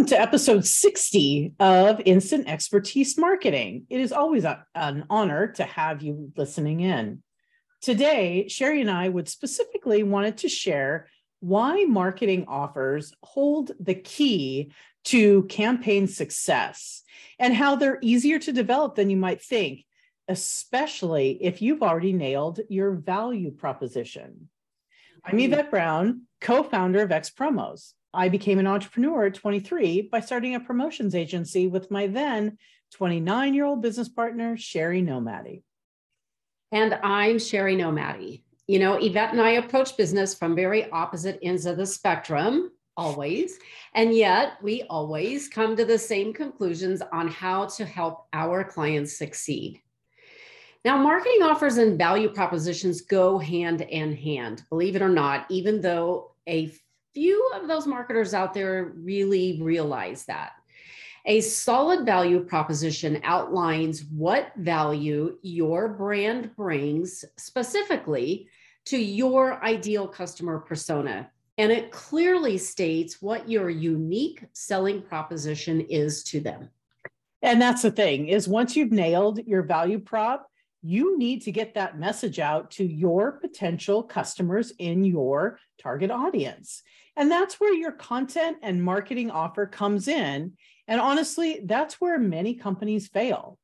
Welcome to episode 60 of Instant Expertise Marketing. It is always a, an honor to have you listening in. Today, Sherry and I would specifically wanted to share why marketing offers hold the key to campaign success and how they're easier to develop than you might think, especially if you've already nailed your value proposition. I'm Yvette Brown, co founder of X Promos. I became an entrepreneur at 23 by starting a promotions agency with my then 29 year old business partner, Sherry Nomadi. And I'm Sherry Nomadi. You know, Yvette and I approach business from very opposite ends of the spectrum, always. And yet we always come to the same conclusions on how to help our clients succeed. Now, marketing offers and value propositions go hand in hand, believe it or not, even though a few of those marketers out there really realize that. A solid value proposition outlines what value your brand brings specifically to your ideal customer persona. And it clearly states what your unique selling proposition is to them. And that's the thing is once you've nailed your value prop, you need to get that message out to your potential customers in your target audience. And that's where your content and marketing offer comes in. And honestly, that's where many companies fail.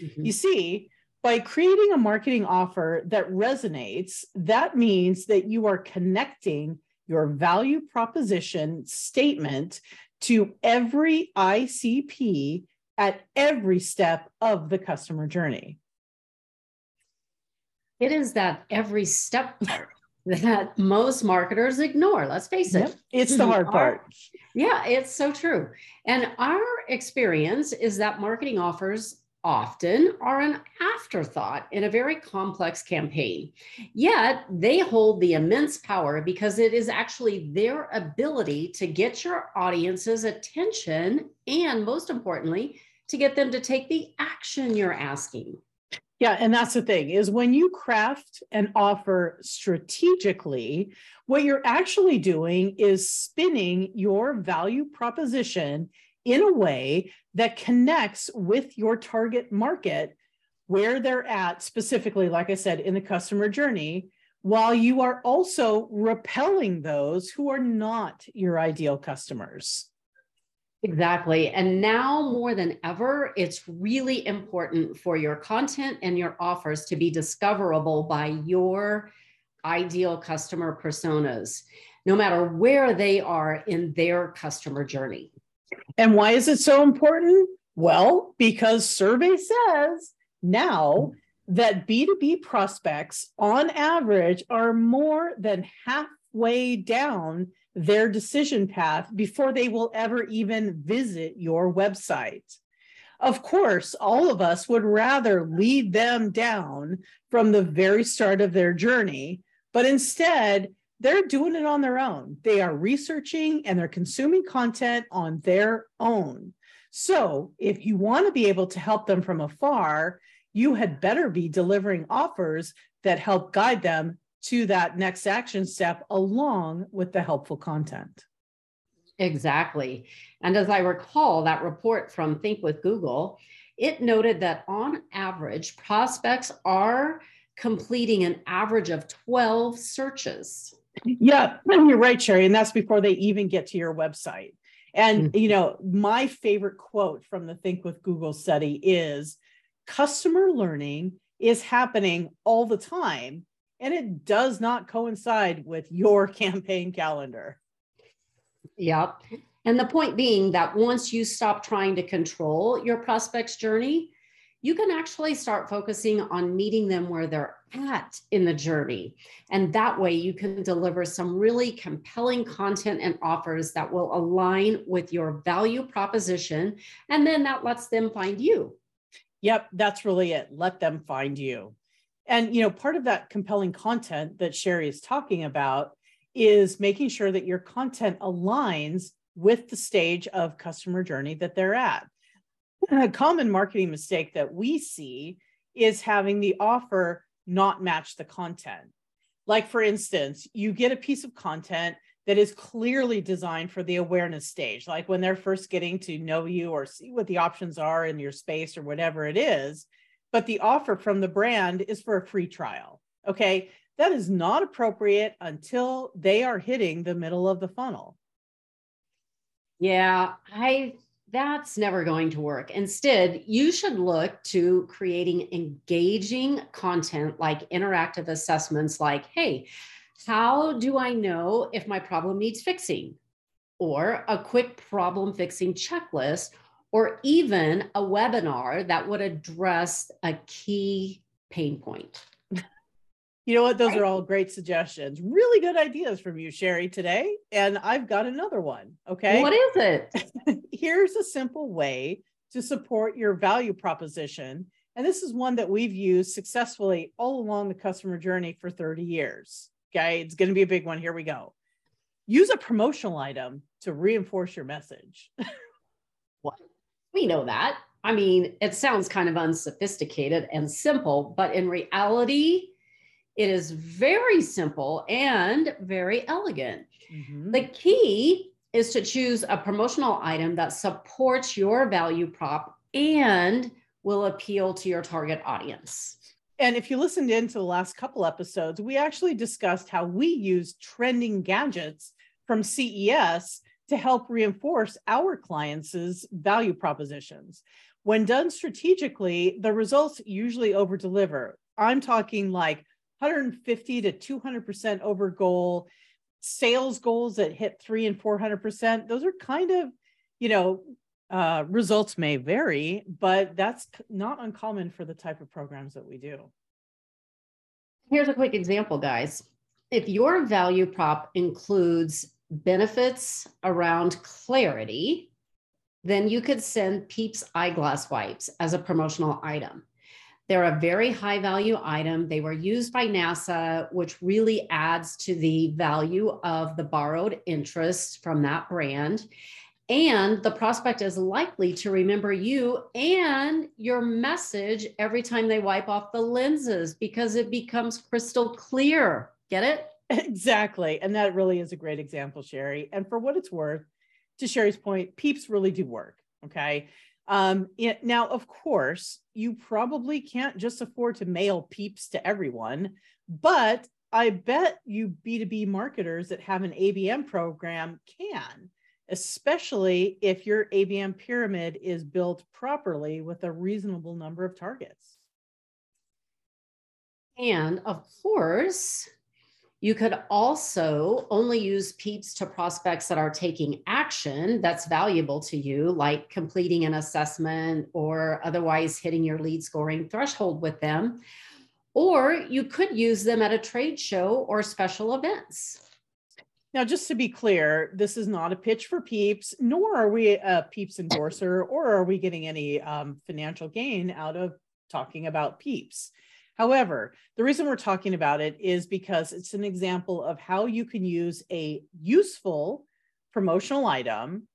Mm-hmm. You see, by creating a marketing offer that resonates, that means that you are connecting your value proposition statement to every ICP at every step of the customer journey. It is that every step part that most marketers ignore. Let's face it. Yep. It's the mm-hmm. hard part. yeah, it's so true. And our experience is that marketing offers often are an afterthought in a very complex campaign. Yet they hold the immense power because it is actually their ability to get your audience's attention and, most importantly, to get them to take the action you're asking. Yeah, and that's the thing is when you craft an offer strategically, what you're actually doing is spinning your value proposition in a way that connects with your target market where they're at specifically like I said in the customer journey while you are also repelling those who are not your ideal customers. Exactly. And now more than ever, it's really important for your content and your offers to be discoverable by your ideal customer personas, no matter where they are in their customer journey. And why is it so important? Well, because survey says now that B2B prospects on average are more than halfway down their decision path before they will ever even visit your website. Of course, all of us would rather lead them down from the very start of their journey, but instead, they're doing it on their own. They are researching and they're consuming content on their own. So, if you want to be able to help them from afar, you had better be delivering offers that help guide them to that next action step along with the helpful content. Exactly. And as I recall, that report from Think with Google, it noted that on average, prospects are completing an average of 12 searches. Yeah, you're right, Sherry. And that's before they even get to your website. And, mm-hmm. you know, my favorite quote from the Think with Google study is customer learning is happening all the time and it does not coincide with your campaign calendar. Yep. And the point being that once you stop trying to control your prospect's journey, you can actually start focusing on meeting them where they're at in the journey. And that way you can deliver some really compelling content and offers that will align with your value proposition. And then that lets them find you. Yep, that's really it. Let them find you. And you know, part of that compelling content that Sherry is talking about is making sure that your content aligns with the stage of customer journey that they're at. A common marketing mistake that we see is having the offer not match the content. Like, for instance, you get a piece of content that is clearly designed for the awareness stage, like when they're first getting to know you or see what the options are in your space or whatever it is. But the offer from the brand is for a free trial. Okay. That is not appropriate until they are hitting the middle of the funnel. Yeah, I that's never going to work. Instead, you should look to creating engaging content like interactive assessments like, hey, how do I know if my problem needs fixing? Or a quick problem fixing checklist, or even a webinar that would address a key pain point. You know what? Those are all great suggestions. Really good ideas from you, Sherry, today. And I've got another one. Okay. What is it? Here's a simple way to support your value proposition. And this is one that we've used successfully all along the customer journey for 30 years. Okay. It's going to be a big one. Here we go. Use a promotional item to reinforce your message. what? We know that. I mean, it sounds kind of unsophisticated and simple, but in reality, it is very simple and very elegant. Mm-hmm. The key is to choose a promotional item that supports your value prop and will appeal to your target audience. And if you listened into the last couple episodes, we actually discussed how we use trending gadgets from CES to help reinforce our clients' value propositions. When done strategically, the results usually over deliver. I'm talking like 150 to 200% over goal, sales goals that hit three and 400%. Those are kind of, you know, uh, results may vary, but that's not uncommon for the type of programs that we do. Here's a quick example, guys. If your value prop includes benefits around clarity, then you could send Peeps eyeglass wipes as a promotional item. They're a very high value item. They were used by NASA, which really adds to the value of the borrowed interest from that brand. And the prospect is likely to remember you and your message every time they wipe off the lenses because it becomes crystal clear. Get it? Exactly. And that really is a great example, Sherry. And for what it's worth, to Sherry's point, peeps really do work. Okay. Um, it, now, of course, you probably can't just afford to mail peeps to everyone, but I bet you B2B marketers that have an ABM program can, especially if your ABM pyramid is built properly with a reasonable number of targets. And of course, you could also only use peeps to prospects that are taking action that's valuable to you, like completing an assessment or otherwise hitting your lead scoring threshold with them. Or you could use them at a trade show or special events. Now, just to be clear, this is not a pitch for Peeps, nor are we a Peeps endorser, or are we getting any um, financial gain out of talking about Peeps. However, the reason we're talking about it is because it's an example of how you can use a useful promotional item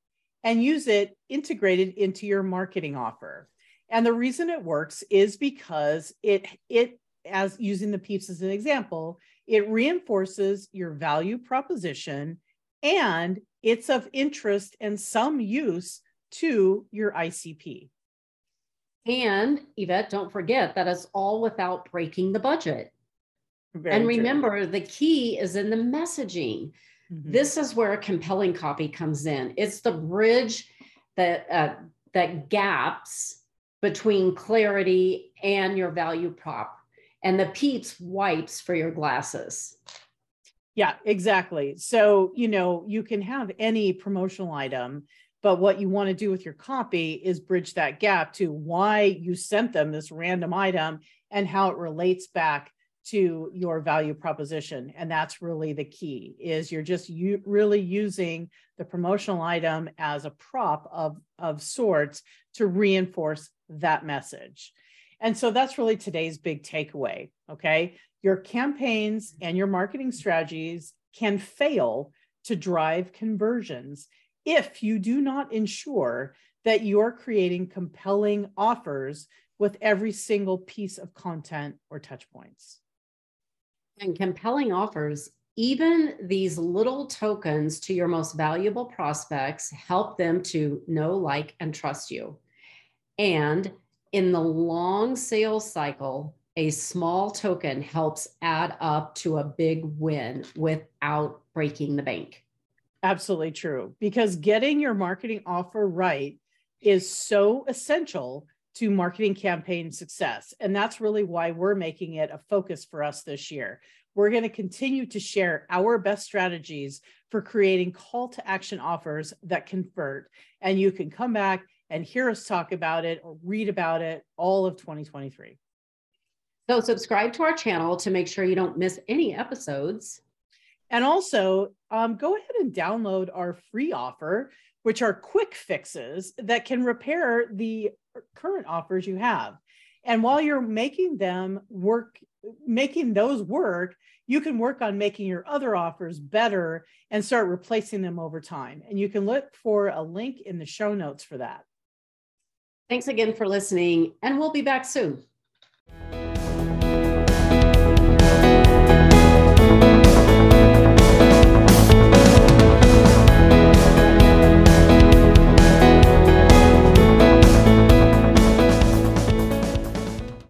and use it integrated into your marketing offer. And the reason it works is because it it as using the peeps as an example, it reinforces your value proposition and it's of interest and some use to your ICP. And Yvette, don't forget that it's all without breaking the budget. Very and remember, true. the key is in the messaging. Mm-hmm. This is where a compelling copy comes in. It's the bridge that uh, that gaps between clarity and your value prop, and the peeps wipes for your glasses. Yeah, exactly. So you know you can have any promotional item but what you want to do with your copy is bridge that gap to why you sent them this random item and how it relates back to your value proposition. And that's really the key is you're just you really using the promotional item as a prop of of sorts to reinforce that message. And so that's really today's big takeaway okay? Your campaigns and your marketing strategies can fail to drive conversions if you do not ensure that you're creating compelling offers with every single piece of content or touch points. And compelling offers even these little tokens to your most valuable prospects help them to know, like, and trust you. And in the long sales cycle, a small token helps add up to a big win without breaking the bank. Absolutely true. Because getting your marketing offer right is so essential to marketing campaign success. And that's really why we're making it a focus for us this year. We're going to continue to share our best strategies for creating call to action offers that convert. And you can come back and hear us talk about it or read about it all of 2023. So, subscribe to our channel to make sure you don't miss any episodes. And also, um, go ahead and download our free offer, which are quick fixes that can repair the current offers you have. And while you're making them work, making those work, you can work on making your other offers better and start replacing them over time. And you can look for a link in the show notes for that. Thanks again for listening, and we'll be back soon.